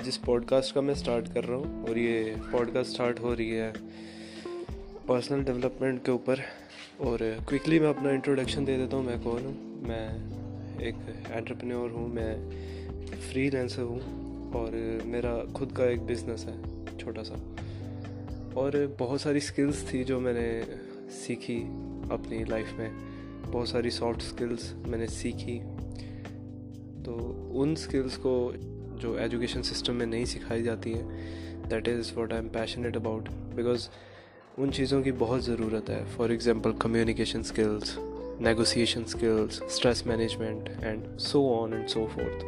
आज इस पॉडकास्ट का मैं स्टार्ट कर रहा हूँ और ये पॉडकास्ट स्टार्ट हो रही है पर्सनल डेवलपमेंट के ऊपर। और क्विकली मैं अपना इंट्रोडक्शन दे देता हूँ, मैं कौन हूँ? मैं एक एंटरप्रेन्योर हूँ, मैं फ्री लेंसर हूँ और मेरा खुद का एक बिज़नेस है, छोटा सा। और बहुत सारी स्किल्स थी जो मैंने सीखी अपनी लाइफ में। बहुत सारी सॉफ्ट स्किल्स मैंने सीखी। तो उन स्किल्स को जो एजुकेशन सिस्टम में नहीं सिखाई जाती है that is what I am passionate about because उन चीज़ों की बहुत ज़रूरत है। For example communication skills negotiation skills stress management and so on and so forth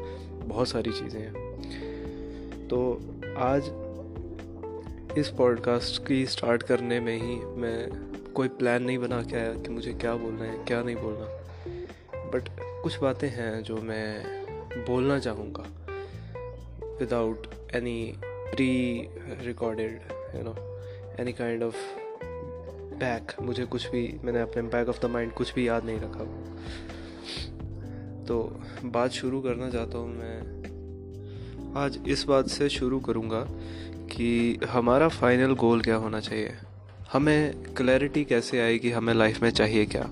बहुत सारी चीज़ें हैं। तो आज इस पॉडकास्ट की स्टार्ट करने में ही मैं कोई प्लान नहीं बना के आया कि मुझे क्या बोलना है, क्या नहीं बोलना। बट कुछ बातें हैं जो मैं बोलना चाहूँगा। Without any pre recorded you know any kind of back मुझे कुछ भी, मैंने अपने बैक ऑफ़ द माइंड कुछ भी याद नहीं रखा। तो बात शुरू करना चाहता हूँ मैं। आज इस बात से शुरू करूँगा कि हमारा फाइनल गोल क्या होना चाहिए? हमें क्लैरिटी कैसे आएगी हमें लाइफ में चाहिए क्या?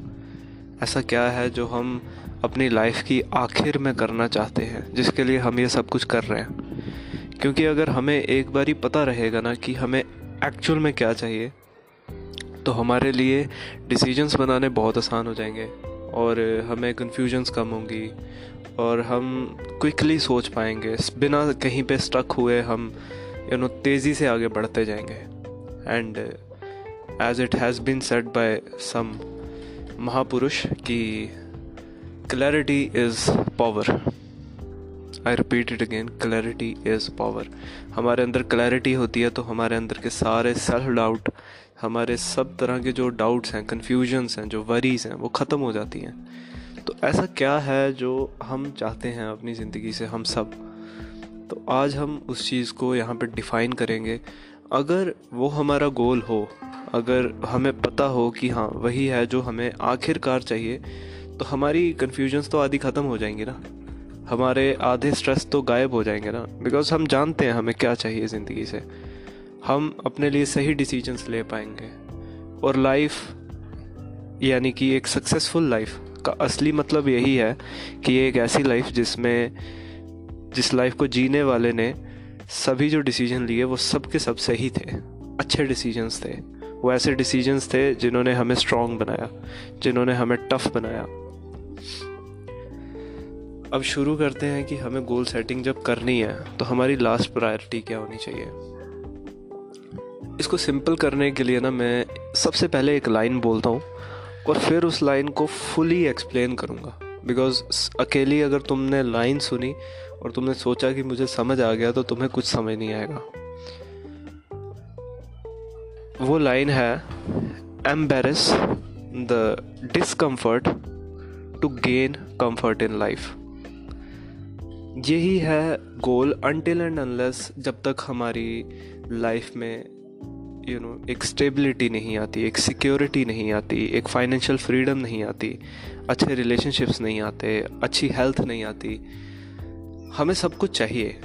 ऐसा क्या है जो हम अपनी लाइफ की आखिर में करना चाहते हैं, जिसके लिए हम ये सब कुछ कर रहे हैं? क्योंकि अगर हमें एक बार ही पता रहेगा ना कि हमें एक्चुअल में क्या चाहिए तो हमारे लिए डिसीजंस बनाने बहुत आसान हो जाएँगे और हमें कन्फ्यूजन्स कम होंगी और हम क्विकली सोच पाएँगे। बिना कहीं पे स्टक हुए हम यू नो तेज़ी से आगे बढ़ते जाएँगे। And as it has been set by some महापुरुष कि clarity is power I repeat it again clarity is power हमारे अंदर क्लैरिटी होती है तो हमारे अंदर के सारे सेल्फ डाउट हमारे सब तरह के जो डाउट्स हैं कन्फ्यूजन्स हैं, जो वरीज हैं, वो ख़त्म हो जाती हैं। तो ऐसा क्या है जो हम चाहते हैं अपनी ज़िंदगी से हम सब? तो आज हम उस चीज़ को यहाँ पे डिफ़ाइन करेंगे। अगर वो हमारा गोल हो, अगर हमें पता हो कि हाँ वही है जो हमें आखिरकार चाहिए तो हमारी कन्फ्यूजन्स तो आधी ख़त्म हो जाएँगी ना? हमारे आधे स्ट्रेस तो गायब हो जाएँगे ना? बिकॉज़ हम जानते हैं हमें क्या चाहिए ज़िंदगी से। हम अपने लिए सही डिसीजंस ले पाएँगे। और लाइफ यानी कि एक सक्सेसफुल लाइफ का असली मतलब यही है कि एक ऐसी लाइफ जिसमें, जिस लाइफ को जीने वाले ने सभी जो डिसीज़न लिए, वो सब के सब सही थे। अच्छे डिसीजंस थे। वो ऐसे डिसीजंस थे जिन्होंने हमें स्ट्रांग बनाया, जिन्होंने हमें टफ बनाया। अब शुरू करते हैं कि हमें गोल सेटिंग जब करनी है तो हमारी लास्ट प्रायोरिटी क्या होनी चाहिए? इसको सिंपल करने के लिए ना मैं सबसे पहले एक लाइन बोलता हूँ और फिर उस लाइन को फुली एक्सप्लेन करूँगा। बिकॉज़ अकेली अगर तुमने लाइन सुनी और तुमने सोचा कि मुझे समझ आ गया तो तुम्हें कुछ समझ नहीं आएगा। वो लाइन है embrace the discomfort to gain comfort in life यही है गोल अनटिल एंड अनलेस जब तक हमारी लाइफ में यू you नो know, एक स्टेबिलिटी नहीं आती एक सिक्योरिटी नहीं आती एक फाइनेंशियल फ्रीडम नहीं आती अच्छे रिलेशनशिप्स नहीं आते अच्छी हेल्थ नहीं आती हमें सब कुछ चाहिए।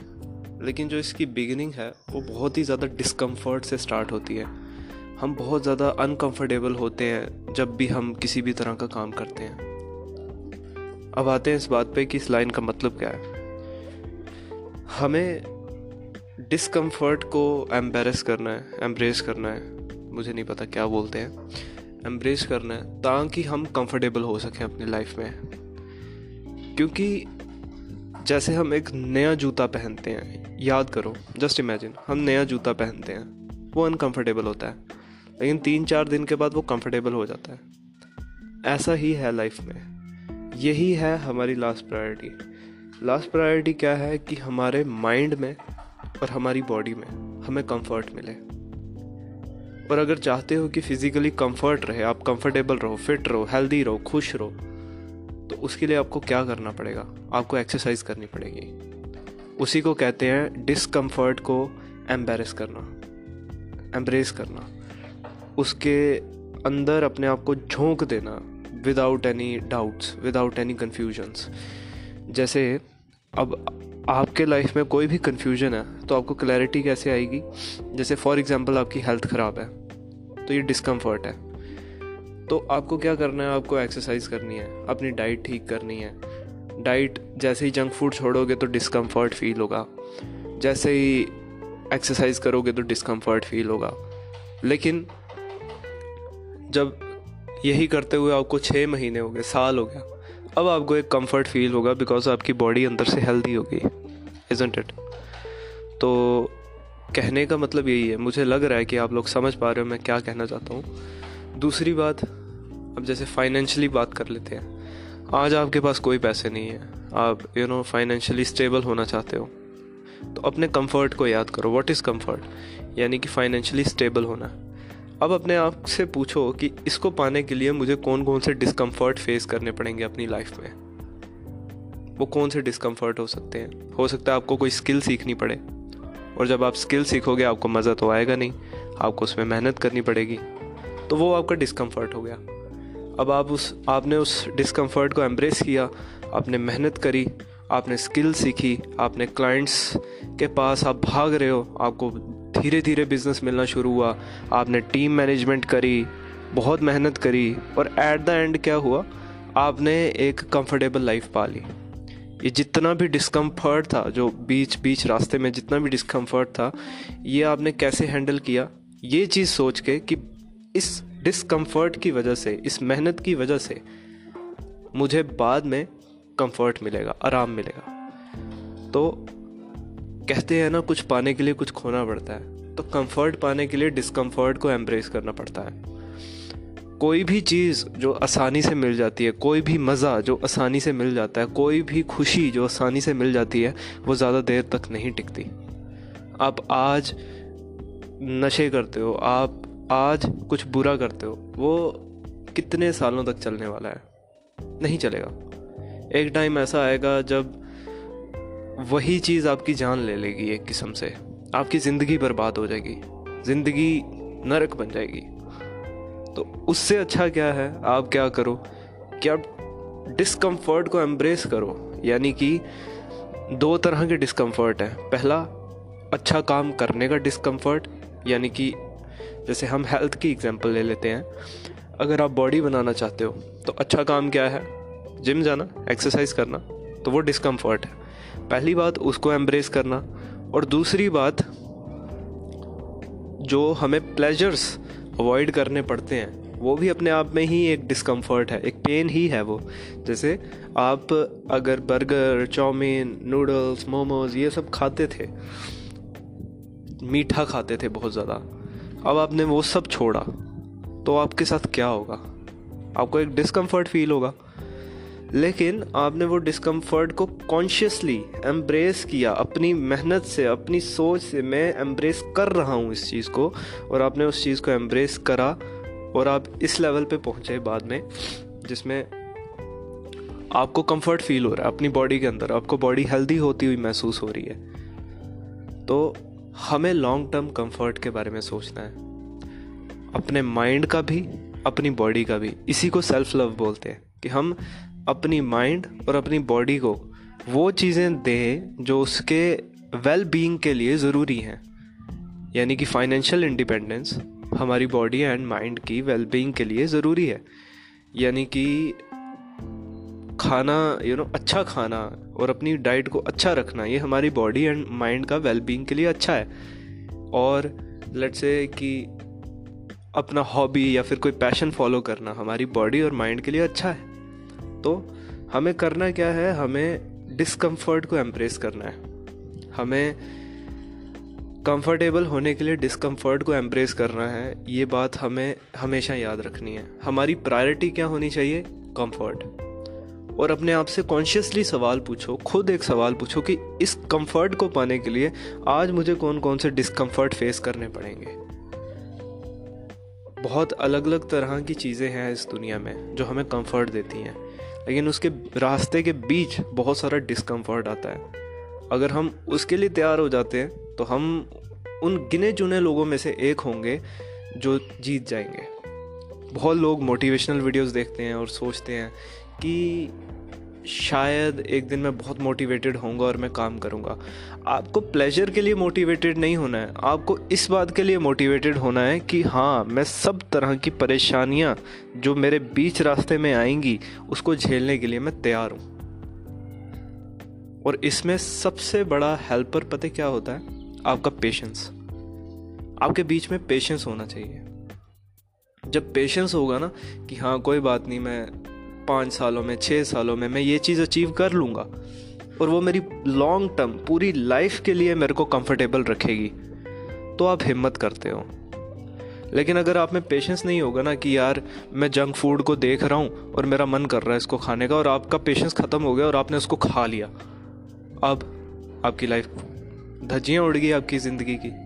लेकिन जो इसकी बिगिनिंग है वो बहुत ही ज़्यादा डिस्कम्फर्ट से स्टार्ट होती है। हम बहुत ज़्यादा अनकंफर्टेबल होते हैं जब भी हम किसी भी तरह का काम करते हैं। अब आते हैं इस बात पे कि इस लाइन का मतलब क्या है। हमें डिस्कम्फर्ट को एम्बेरस करना है एम्ब्रेस करना है। मुझे नहीं पता क्या बोलते हैं। एम्ब्रेस करना है, ताकि हम कंफर्टेबल हो सकें अपनी लाइफ में। क्योंकि जैसे हम एक नया जूता पहनते हैं, याद करो जस्ट इमेजिन हम नया जूता पहनते हैं, वो अनकंफर्टेबल होता है। लेकिन तीन चार दिन के बाद वो कंफर्टेबल हो जाता है। ऐसा ही है लाइफ में। यही है हमारी लास्ट प्रायोरिटी लास्ट प्रायोरिटी क्या है कि हमारे माइंड में और हमारी बॉडी में हमें कंफर्ट मिले। और अगर चाहते हो कि फिजिकली कंफर्ट रहे, आप कंफर्टेबल रहो फिट रहो हेल्दी रहो, खुश रहो तो उसके लिए आपको क्या करना पड़ेगा? आपको एक्सरसाइज करनी पड़ेगी। उसी को कहते हैं डिसकम्फर्ट को एम्बेरस करना। एम्ब्रेस करना। उसके अंदर अपने आप को झोंक देना without any doubts without any confusions जैसे, अब आपके लाइफ में कोई भी कन्फ्यूज़न है तो आपको क्लैरिटी कैसे आएगी? जैसे फॉर एग्ज़ाम्पल आपकी हेल्थ ख़राब है तो ये डिस्कम्फर्ट है। तो आपको क्या करना है? आपको एक्सरसाइज करनी है, अपनी डाइट ठीक करनी है। डाइट जैसे ही जंक फ़ूड छोड़ोगे तो डिस्कम्फर्ट फील होगा। जैसे ही एक्सरसाइज करोगे तो डिस्कम्फर्ट फील होगा। लेकिन, जब यही करते हुए आपको छः महीने हो गए, साल हो गया अब आपको एक कंफर्ट फील होगा बिकॉज़ आपकी बॉडी अंदर से हेल्दी होगी इजेंट इट तो कहने का मतलब यही है, मुझे लग रहा है कि आप लोग समझ पा रहे हो मैं क्या कहना चाहता हूँ। दूसरी बात, अब जैसे फाइनेंशियली बात कर लेते हैं, आज आपके पास कोई पैसे नहीं है, आप यू नो फाइनेंशियली स्टेबल होना चाहते हो तो अपने कंफर्ट को याद करो। व्हाट इज़ कंफर्ट यानी कि फाइनेंशियली स्टेबल होना। अब अपने आप से पूछो कि इसको पाने के लिए मुझे कौन कौन से डिस्कम्फर्ट फेस करने पड़ेंगे अपनी लाइफ में? वो कौन से डिस्कम्फर्ट हो सकते हैं? हो सकता है आपको कोई स्किल सीखनी पड़े। और जब आप स्किल सीखोगे, आपको मज़ा तो आएगा नहीं। आपको उसमें मेहनत करनी पड़ेगी। तो वो आपका डिस्कम्फर्ट हो गया। अब आप उस, आपने उस डिस्कम्फर्ट को एम्ब्रेस किया, आपने मेहनत करी, आपने स्किल सीखी, आपने क्लाइंट्स के पास आप भाग रहे हो, आपको धीरे धीरे बिज़नेस मिलना शुरू हुआ। आपने टीम मैनेजमेंट करी, बहुत मेहनत करी और एट द एंड क्या हुआ? आपने एक कंफर्टेबल लाइफ पा ली। ये जितना भी डिस्कम्फर्ट था, जो बीच बीच रास्ते में जितना भी डिस्कम्फर्ट था, ये आपने कैसे हैंडल किया? ये चीज़ सोच के कि इस डिस्कम्फर्ट की वजह से, इस मेहनत की वजह से मुझे बाद में कंफर्ट मिलेगा, आराम मिलेगा। तो कहते हैं ना, कुछ पाने के लिए कुछ खोना पड़ता है। तो कंफर्ट पाने के लिए डिस्कम्फर्ट को एम्ब्रेस करना पड़ता है। कोई भी चीज़ जो आसानी से मिल जाती है, कोई भी मज़ा जो आसानी से मिल जाता है, कोई भी खुशी जो आसानी से मिल जाती है, वो ज़्यादा देर तक नहीं टिकती। आप आज नशे करते हो, आप आज कुछ बुरा करते हो, वो कितने सालों तक चलने वाला है? नहीं चलेगा। एक टाइम ऐसा आएगा जब वही चीज़ आपकी जान ले लेगी एक किस्म से। आपकी ज़िंदगी बर्बाद हो जाएगी। ज़िंदगी नरक बन जाएगी। तो उससे अच्छा क्या है? आप क्या करो? कि आप डिस्कम्फर्ट को एम्ब्रेस करो। यानी कि दो तरह के डिस्कम्फर्ट हैं। पहला अच्छा काम करने का डिस्कम्फर्ट यानी कि जैसे हम हेल्थ की एग्जांपल ले लेते हैं। अगर आप बॉडी बनाना चाहते हो तो अच्छा काम क्या है? जिम जाना एक्सरसाइज करना तो वो डिस्कम्फर्ट है। पहली बात, उसको एम्ब्रेस करना। और दूसरी बात जो हमें प्लेजर्स अवॉइड करने पड़ते हैं, वो भी अपने आप में ही एक डिस्कम्फर्ट है, एक पेन ही है वो। जैसे आप अगर बर्गर चाउमीन नूडल्स मोमोज ये सब खाते थे, मीठा खाते थे बहुत ज़्यादा, अब आपने वो सब छोड़ा तो आपके साथ क्या होगा? आपको एक डिस्कम्फर्ट फील होगा। लेकिन आपने वो डिस्कम्फर्ट को कॉन्शियसली एम्ब्रेस किया, अपनी मेहनत से, अपनी सोच से, मैं एम्ब्रेस कर रहा हूँ इस चीज़ को, और आपने उस चीज़ को एम्ब्रेस करा, और आप इस लेवल पे पहुँचे बाद में, जिसमें आपको कंफर्ट फील हो रहा है, अपनी बॉडी के अंदर, आपको बॉडी हेल्दी होती हुई महसूस हो रही है। तो हमें लॉन्ग टर्म कंफर्ट के बारे में सोचना है। अपने माइंड का भी, अपनी बॉडी का भी, इसी को सेल्फ लव बोलते हैं, कि हम अपनी माइंड और अपनी बॉडी को वो चीज़ें दें जो उसके वेल बीइंग के लिए ज़रूरी हैं। यानी कि फाइनेंशियल इंडिपेंडेंस हमारी बॉडी एंड माइंड की वेल बीइंग के लिए ज़रूरी है। यानी कि खाना यू you नो know, अच्छा खाना और अपनी डाइट को अच्छा रखना ये हमारी बॉडी एंड माइंड का वेल बीइंग के लिए अच्छा है। और लेट्स से कि अपना हॉबी या फिर कोई पैशन फॉलो करना हमारी बॉडी और माइंड के लिए अच्छा है। तो हमें करना क्या है? हमें डिस्कम्फर्ट को एम्प्रेस करना है। हमें कंफर्टेबल होने के लिए डिस्कम्फर्ट को एम्प्रेस करना है। ये बात हमें हमेशा याद रखनी है। हमारी प्रायोरिटी क्या होनी चाहिए? कंफर्ट और अपने आप से कॉन्शियसली सवाल पूछो, खुद एक सवाल पूछो कि इस कंफर्ट को पाने के लिए आज मुझे कौन कौन से डिस्कम्फर्ट फेस करने पड़ेंगे? बहुत अलग अलग तरह की चीज़ें हैं इस दुनिया में जो हमें कंफर्ट देती हैं। लेकिन उसके रास्ते के बीच बहुत सारा डिस्कम्फर्ट आता है। अगर हम उसके लिए तैयार हो जाते हैं तो हम उन गिने चुने लोगों में से एक होंगे जो जीत जाएँगे। बहुत लोग मोटिवेशनल वीडियोस देखते हैं और सोचते हैं कि शायद एक दिन मैं बहुत मोटिवेटेड होऊँगा और मैं काम करूँगा। आपको प्लेजर के लिए मोटिवेटेड नहीं होना है, आपको इस बात के लिए मोटिवेटेड होना है कि हाँ मैं सब तरह की परेशानियाँ जो मेरे बीच रास्ते में आएँगी, उसको झेलने के लिए मैं तैयार हूँ। और इसमें सबसे बड़ा हेल्पर पता क्या होता है? आपका पेशेंस आपके बीच में पेशेंस होना चाहिए। जब पेशेंस होगा ना कि हाँ कोई बात नहीं, मैं पाँच सालों में छः सालों में मैं ये चीज़ अचीव कर लूँगा। और वो मेरी लॉन्ग टर्म पूरी लाइफ के लिए मेरे को कंफर्टेबल रखेगी। तो आप हिम्मत करते हो। लेकिन अगर आप में पेशेंस नहीं होगा ना कि यार, मैं जंक फ़ूड को देख रहा हूँ और मेरा मन कर रहा है इसको खाने का और आपका पेशेंस ख़त्म हो गया और आपने उसको खा लिया। अब आपकी लाइफ धज्जियाँ उड़ गई आपकी ज़िंदगी की।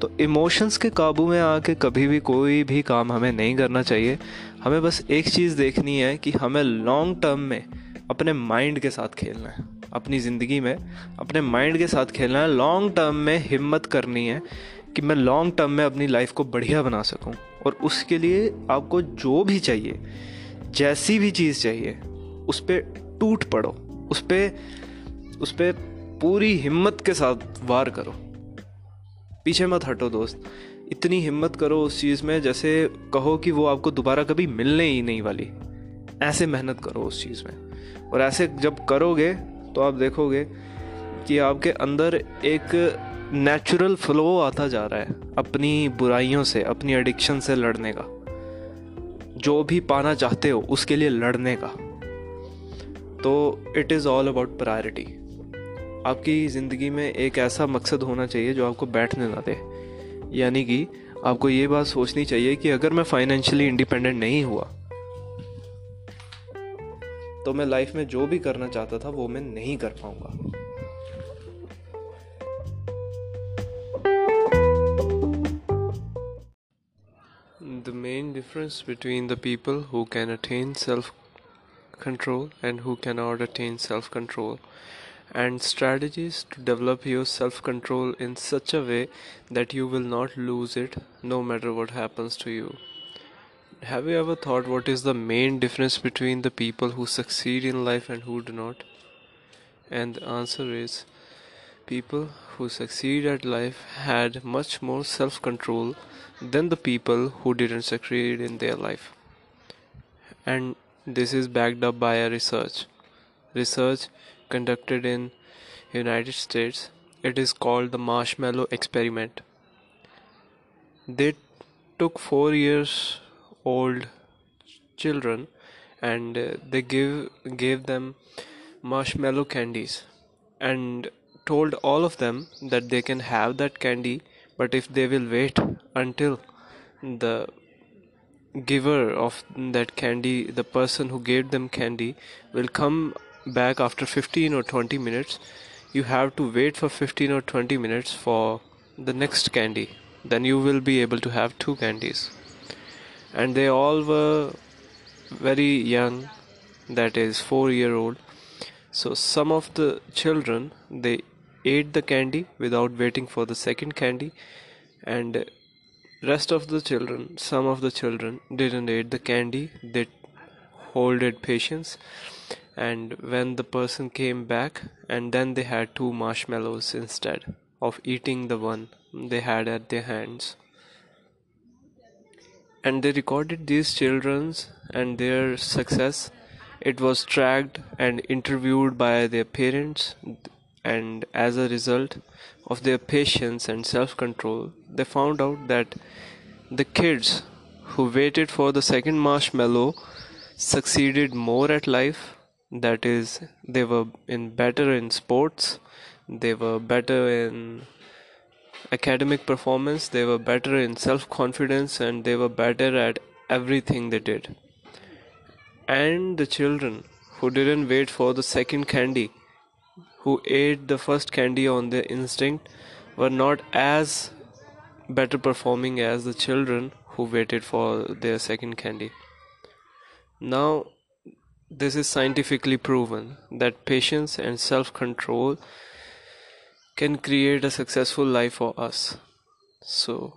तो इमोशंस के काबू में आके कभी भी कोई भी काम हमें नहीं करना चाहिए। हमें बस एक चीज़ देखनी है कि हमें लॉन्ग टर्म में अपने माइंड के साथ खेलना है। अपनी ज़िंदगी में अपने माइंड के साथ खेलना है। लॉन्ग टर्म में हिम्मत करनी है कि मैं लॉन्ग टर्म में अपनी लाइफ को बढ़िया बना सकूँ। और उसके लिए आपको जो भी चाहिए, जैसी भी चीज़ चाहिए, उस पर टूट पड़ो। उस पर उस पर पूरी हिम्मत के साथ वार करो। पीछे मत हटो दोस्त। इतनी हिम्मत करो उस चीज़ में जैसे कहो कि वो आपको दोबारा कभी मिलने ही नहीं वाली। ऐसे मेहनत करो उस चीज़ में। और ऐसे जब करोगे तो आप देखोगे कि आपके अंदर एक नेचुरल फ्लो आता जा रहा है अपनी बुराइयों से, अपनी एडिक्शन से लड़ने का। जो भी पाना चाहते हो, उसके लिए लड़ने का। तो it is all about priority आपकी ज़िंदगी में एक ऐसा मकसद होना चाहिए जो आपको बैठने ना दे। यानी कि आपको ये बात सोचनी चाहिए कि अगर मैं फाइनेंशियली इंडिपेंडेंट नहीं हुआ तो मैं लाइफ में जो भी करना चाहता था वो मैं नहीं कर पाऊँगा। The main difference between the people who can attain self control and who cannot attain self control and strategies to develop your self control in such a way that you will not lose it no matter what happens to you. Have you ever thought what is the main difference between the people who succeed in life and who do not? And the answer is people who succeed at life had much more self control than the people who didn't succeed in their life. And this is backed up by a research. Research conducted in United States. It is called the marshmallow experiment. They took 4 years old children and uh, they give gave them marshmallow candies and told all of them that they can have that candy but if they will wait until the giver of that candy the person who gave them candy will come back after 15 or 20 minutes you have to wait for 15 or 20 minutes for the next candy. Then you will be able to have two candies. And they all were very young that is 4 year old. So some of the children they ate the candy without waiting for the second candy and rest of the children some of the children didn't eat the candy. They holded patience and when the person came back and then they had two marshmallows instead of eating the one they had at their hands. And they recorded these children's and their success. It was tracked and interviewed by their parents and as a result of their patience and self-control they found out that the kids who waited for the second marshmallow succeeded more at life that is they were in better in sports they were better in academic performance they were better in self confidence and they were better at everything they did. And the children who didn't wait for the second candy who ate the first candy on their instinct were not as better performing as the children who waited for their second candy. Now this is scientifically proven that patience and self control can create a successful life for us. So,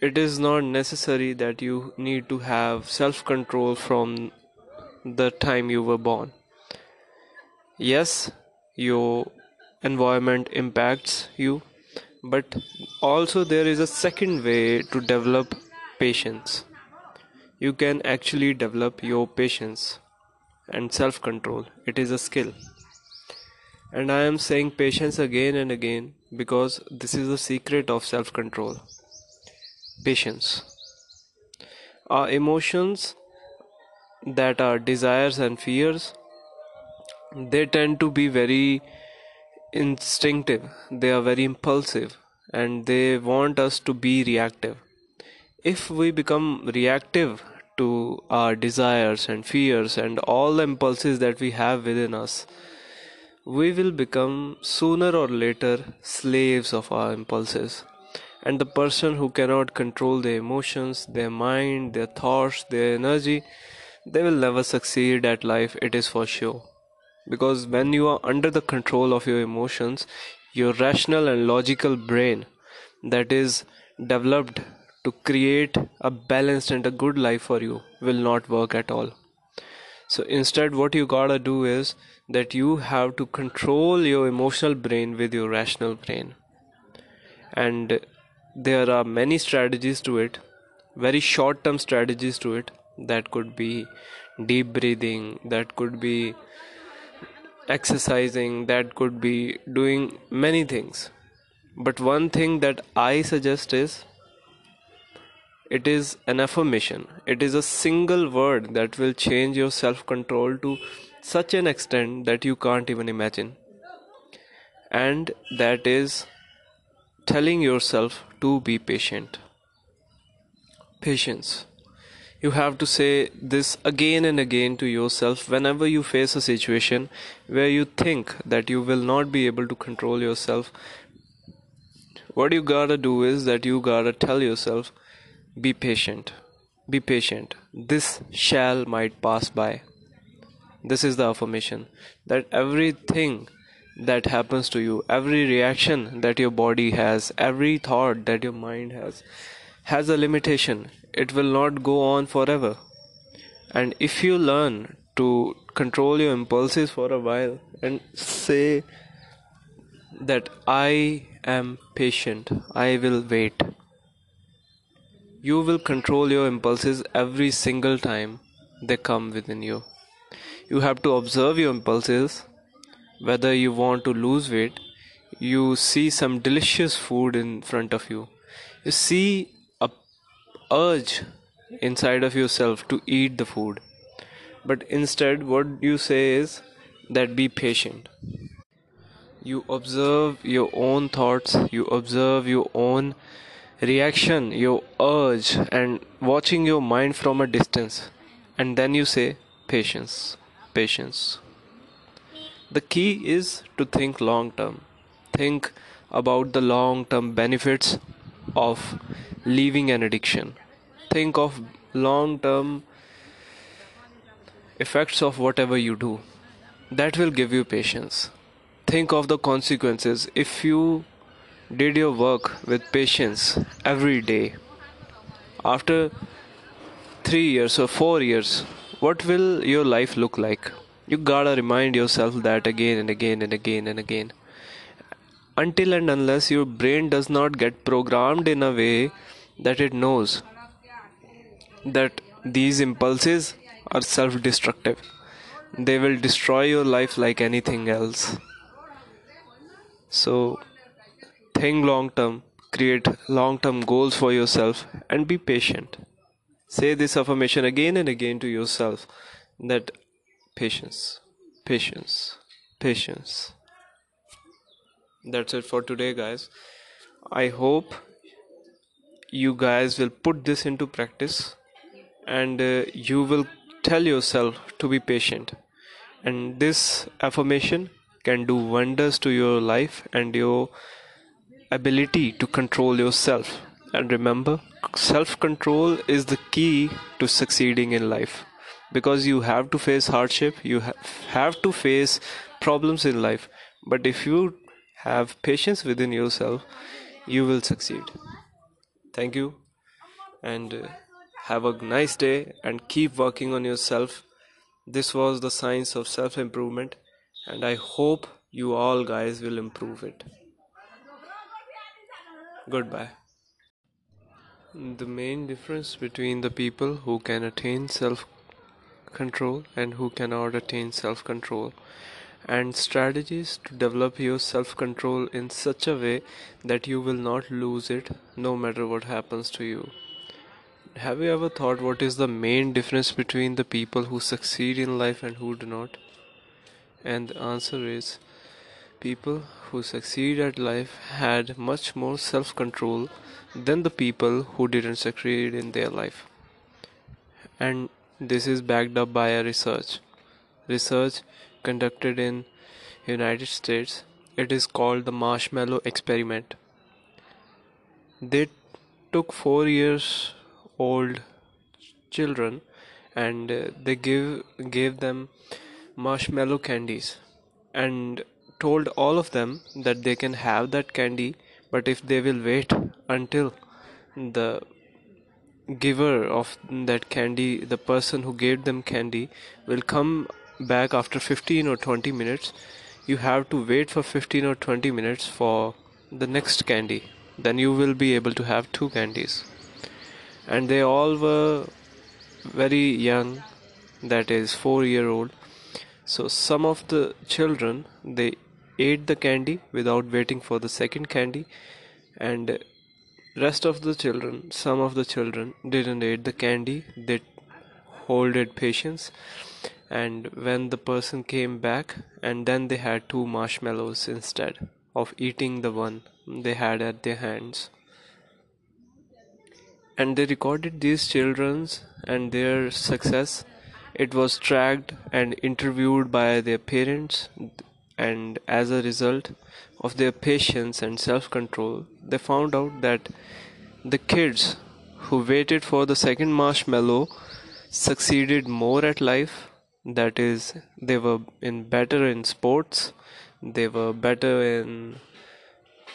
it is not necessary that you need to have self control from the time you were born. yes your environment impacts you but also there is a second way to develop patience you can actually develop your patience and self control it is a skill. And i am saying patience again and again because this is the secret of self control patience. Our emotions that are desires and fears they tend to be very instinctive. They are very impulsive and they want us to be reactive. If we become reactive to our desires and fears and all the impulses that we have within us we will become sooner or later slaves of our impulses. And the person who cannot control their emotions their mind their thoughts their energy they will never succeed at life it is for sure. Because when you are under the control of your emotions your rational and logical brain that is developed to create a balanced and a good life for you will not work at all. So instead what you gotta do is that you have to control your emotional brain with your rational brain. And there are many strategies to it very short term strategies to it. That could be deep breathing that could be exercising that could be doing many things. But one thing that i suggest is it is an affirmation. It is a single word that will change your self control to such an extent that you can't even imagine. And that is telling yourself to be patient. Patience. You have to say this again and again to yourself whenever you face a situation where you think that you will not be able to control yourself. What you gotta do is that you gotta tell yourself, be patient, be patient. This shall might pass by. This is the affirmation that everything that happens to you, every reaction that your body has, every thought that your mind has, has a limitation it will not go on forever. And if you learn to control your impulses for a while and say that I am patient, I will wait, you will control your impulses every single time they come within you. You have to observe your impulses, whether you want to lose weight, you see some delicious food in front of you, you see a urge inside of yourself to eat the food. But instead what you say is that be patient. You observe your own thoughts you observe your own reaction your urge and watching your mind from a distance. And then you say patience patience. The key is to think long term. Think about the long term benefits of leaving an addiction. Think of long term effects of whatever you do. That will give you patience. Think of the consequences. If you did your work with patience every day after 3 years or 4 years what will your life look like you gotta remind yourself that again and again and again and again until and unless your brain does not get programmed in a way that it knows that these impulses are self destructive. They will destroy your life like anything else. So, think long term, create long term goals for yourself, and be patient. Say this affirmation again and again to yourself that patience, patience, patience. That's it for today, guys. I hope you guys will put this into practice and uh, you will tell yourself to be patient and this affirmation can do wonders to your life and your ability to control yourself and remember self control is the key to succeeding in life because you have to face hardship you have to face problems in life but if you have patience within yourself you will succeed thank you and uh, have a nice day and keep working on yourself. This was the science of self improvement. and I hope you all guys will improve it. Goodbye. The main difference between the people who can attain self control and who cannot attain self control and strategies to develop your self control in such a way that you will not lose it no matter what happens to you. Have you ever thought what is the main difference between the people who succeed in life and who do not? And the answer is people who succeed at life had much more self control than the people who didn't succeed in their life. And this is backed up by a research. Research conducted in United States. It is called the marshmallow experiment. They took 4 years old children and uh, they give gave them marshmallow candies and told all of them that they can have that candy but if they will wait until the giver of that candy the person who gave them candy will come back after 15 or 20 minutes you have to wait for 15 or 20 minutes for the next candy. Then you will be able to have two candies. And they all were very young that is 4 year old. So some of the children they ate the candy without waiting for the second candy and rest of the children some of the children didn't eat the candy. They holded patience and when the person came back and then they had two marshmallows instead of eating the one they had at their hands. And they recorded these children's and their success. It was tracked and interviewed by their parents and as a result of their patience and self-control they found out that the kids who waited for the second marshmallow succeeded more at life. That is they were in better in sports they were better in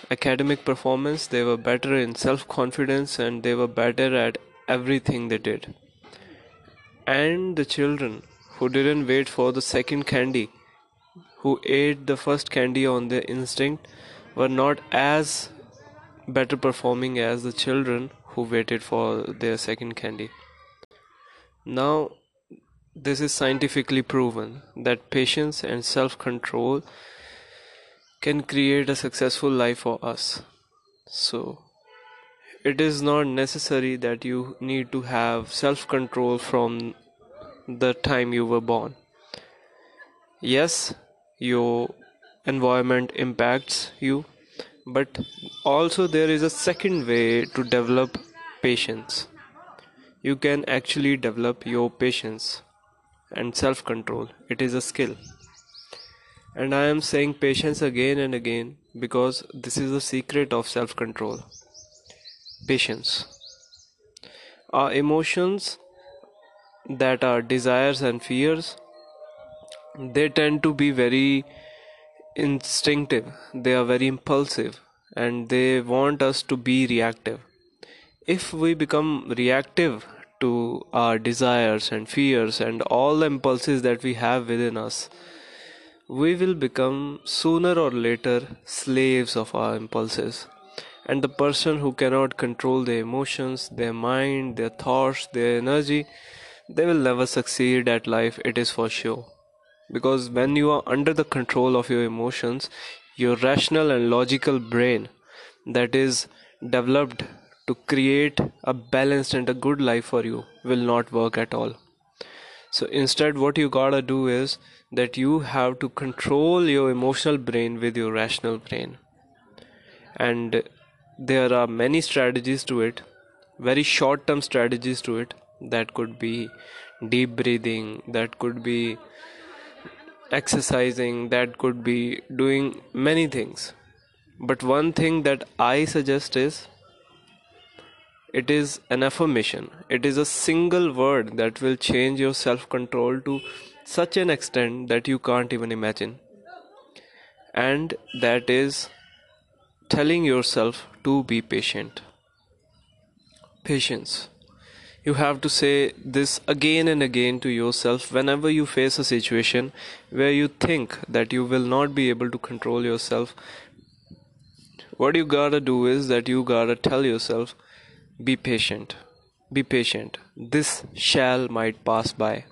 academic performance they were better in self confidence and they were better at everything they did. And the children who didn't wait for the second candy who ate the first candy on their instinct were not as better performing as the children who waited for their second candy now this is scientifically proven that patience and self control can create a successful life for us. So, it is not necessary that you need to have self control from the time you were born. Yes, your environment impacts you, but also there is a second way to develop patience. You can actually develop your patience and self control. It is a skill. And I am saying patience again and again because this is the secret of self control. Patience. Our emotions, that are desires and fears, they tend to be very instinctive, they are very impulsive, and they want us to be reactive. If we become reactive to our desires and fears and all the impulses that we have within us, we will become sooner or later slaves of our impulses. And the person who cannot control their emotions, their mind, their thoughts, their energy, they will never succeed at life, it is for sure. Because when you are under the control of your emotions, your rational and logical brain that is developed to create a balanced and a good life for you will not work at all. So instead what you gotta do is that you have to control your emotional brain with your rational brain. And there are many strategies to it very short term strategies to it. That could be deep breathing that could be exercising that could be doing many things but one thing that i suggest is it is an affirmation. It is a single word that will change your self control to such an extent that you can't even imagine. And that is telling yourself to be patient. Patience. You have to say this again and again to yourself whenever you face a situation where you think that you will not be able to control yourself. What you gotta do is that you gotta tell yourself be patient be patient. This shall might pass by.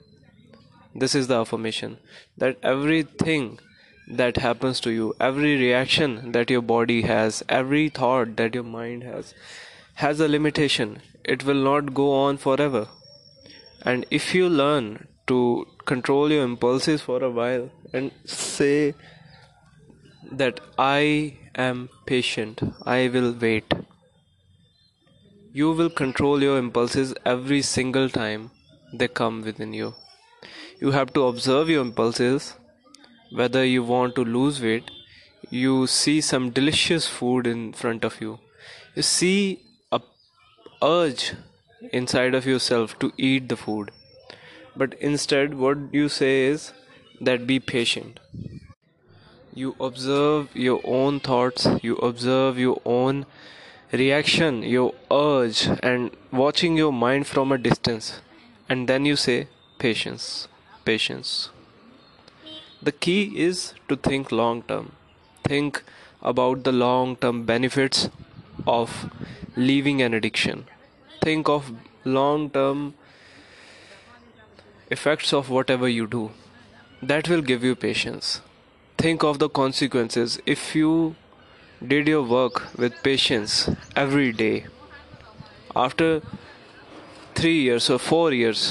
This is the affirmation that everything that happens to you every reaction that your body has every thought that your mind has has a limitation it will not go on forever. And if you learn to control your impulses for a while and say that I am patient, I will wait, you will control your impulses every single time they come within you. You have to observe your impulses, whether you want to lose weight, you see some delicious food in front of you, you see urge inside of yourself to eat the food. But instead what you say is that be patient. You observe your own thoughts you observe your own reaction your urge and watching your mind from a distance. And then you say patience patience. The key is to think long term think about the long term benefits of leaving an addiction think of long term effects of whatever you do. That will give you patience. Think of the consequences. If you did your work with patience every day after 3 years or 4 years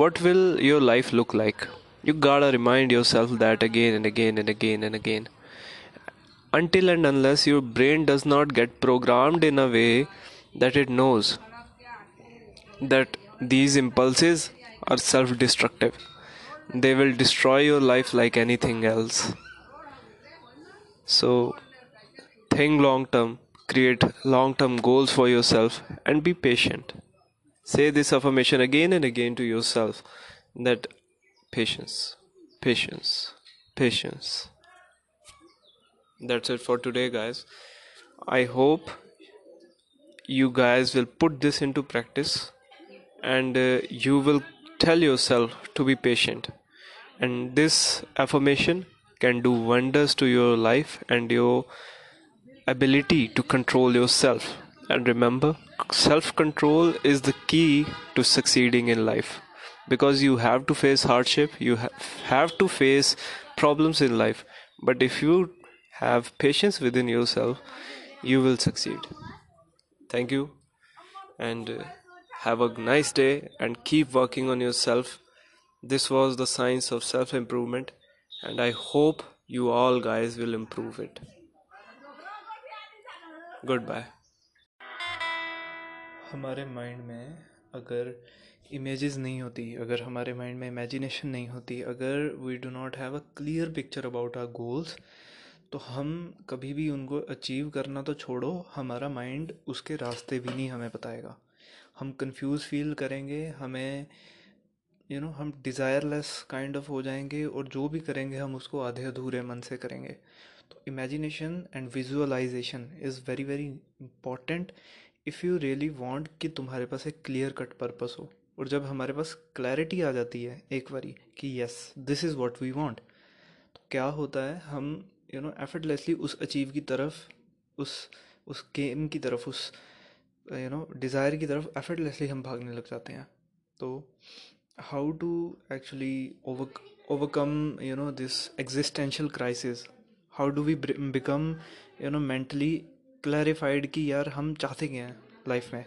what will your life look like? You gotta remind yourself that again and again and again and again. Until and unless your brain does not get programmed in a way that it knows that these impulses are self destructive. They will destroy your life like anything else. So, think long term, create long term goals for yourself, and be patient. Say this affirmation again and again to yourself that patience, patience, patience. That's it for today, guys. I hope you guys will put this into practice and uh, you will tell yourself to be patient. And this affirmation can do wonders to your life and your ability to control yourself. And remember self control is the key to succeeding in life. Because you have to face hardship you have to face problems in life. But if you have patience within yourself you will succeed. Thank you and uh, have a nice day and keep working on yourself. This was the science of self improvement, and I hope you all guys will improve it. Goodbye. हमारे mind में अगर images नहीं होती अगर हमारे mind में imagination नहीं होती अगर we do not have a clear picture about our goals तो हम कभी भी उनको अचीव करना तो छोड़ो हमारा माइंड उसके रास्ते भी नहीं हमें बताएगा हम कंफ्यूज फील करेंगे हमें यू you नो know, हम डिज़ायरलेस काइंड ऑफ़ हो जाएँगे और जो भी करेंगे हम उसको आधे अधूरे मन से करेंगे। तो imagination and visualisation is very very important if you really want कि तुम्हारे पास एक क्लियर कट पर्पस हो। और जब हमारे पास क्लैरिटी आ जाती है एक बारी कि yes this is what we want तो क्या होता है हम यू नो एफर्टलेसली उस अचीव की तरफ़ उस उस गेम की तरफ़ उस यू नो डिज़ायर की तरफ़ एफर्टलेसली हम भागने लग जाते हैं। तो how to actually overcome you know this existential crisis how do we become you know mentally clarified कि यार हम चाहते क्या हैं लाइफ में?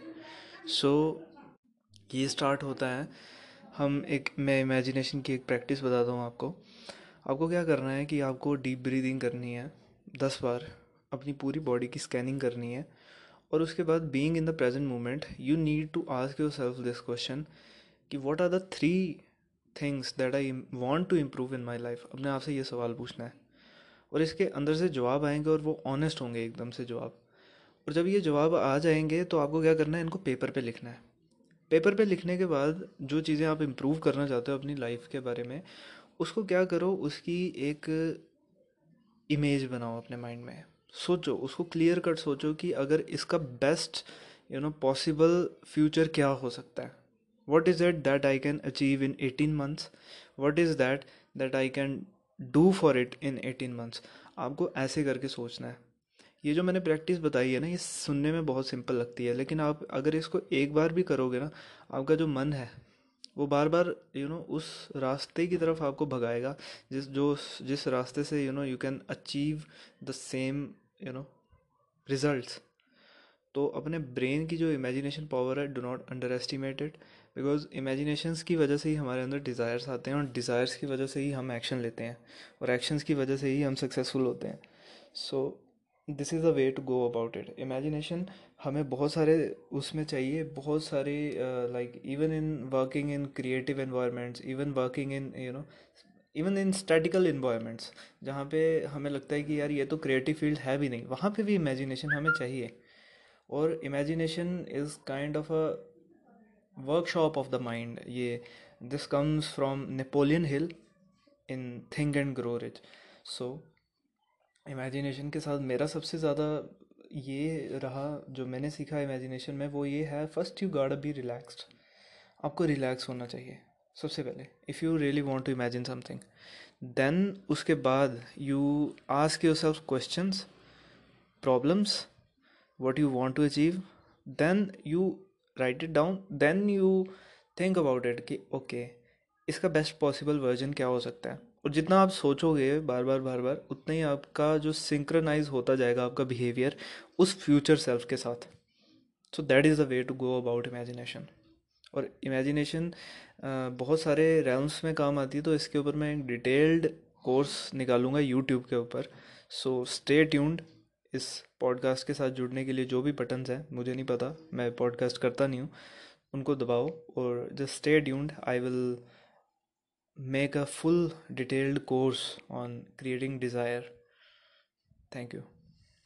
सो so, ये स्टार्ट होता है। हम एक मैं इमेजिनेशन की एक प्रैक्टिस बताता हूँ आपको। आपको क्या करना है कि आपको डीप ब्रीदिंग करनी है दस बार। अपनी पूरी बॉडी की स्कैनिंग करनी है। और उसके बाद being in the present moment you need to ask yourself this question कि what are the three things that I want to improve in my life अपने आप से ये सवाल पूछना है। और इसके अंदर से जवाब आएँगे और वो ऑनेस्ट होंगे, एकदम से जवाब। और जब ये जवाब आ जाएँगे तो आपको क्या करना है? इनको पेपर पे लिखना है। पेपर पे लिखने के बाद जो चीज़ें आप इम्प्रूव करना चाहते हो अपनी लाइफ के बारे में, उसको क्या करो? उसकी एक इमेज बनाओ अपने माइंड में। सोचो, उसको क्लियर कट सोचो कि अगर इसका best you know possible future क्या हो सकता है? What is it that i can achieve in 18 months? What is that that i can do for it in 18 months? आपको ऐसे करके सोचना है। ये जो मैंने प्रैक्टिस बताई है ना, ये सुनने में बहुत सिंपल लगती है, लेकिन आप अगर इसको एक बार भी करोगे ना, आपका जो मन है, वो बार बार यू नो उस रास्ते की तरफ़ आपको भगाएगा, जिस, जो, जिस रास्ते से you know you can achieve the same you know results तो अपने ब्रेन की जो इमेजिनेशन पावर है do not underestimate it because imaginations की वजह से ही हमारे अंदर डिज़ायर्स आते हैं और डिज़ायर्स की वजह से ही हम एक्शन लेते हैं और एक्शंस की वजह से ही हम सक्सेसफुल होते हैं। So this is a way to go about it imagination हमें बहुत सारे उसमें चाहिए, बहुत सारे like even in working in creative environments even working in you know even in statical environments जहाँ पे हमें लगता है कि यार ये तो क्रिएटिव फ़ील्ड है भी नहीं, वहाँ पे भी इमेजिनेशन हमें चाहिए। और imagination is kind of a workshop of the mind ये this comes from Napoleon Hill in Think and Grow Rich so imagination के साथ मेरा सबसे ज़्यादा ये रहा, जो मैंने सीखा इमेजिनेशन में, वो ये है first you guard be relaxed आपको रिलैक्स होना चाहिए। सबसे पहले if you really want to imagine something then उसके बाद you ask yourself question problems what you want to achieve then you write it down then you think about it कि okay इसका best possible version क्या हो सकता है? और जितना आप सोचोगे बार बार बार बार, उतना ही आपका जो सिंक्रनाइज होता जाएगा आपका बिहेवियर उस फ्यूचर सेल्फ के साथ। So that is the way to go about imagination और इमेजिनेशन बहुत सारे रैम्स में काम आती है तो इसके ऊपर मैं एक डिटेल्ड कोर्स निकालूँगा यूट्यूब के ऊपर सो स्टे ट्यून्ड इस पॉडकास्ट के साथ जुड़ने के लिए जो भी बटन्स हैं, मुझे नहीं पता, मैं पॉडकास्ट करता नहीं हूँ, उनको दबाओ और just stay tuned I will make a full detailed course on creating desire thank you.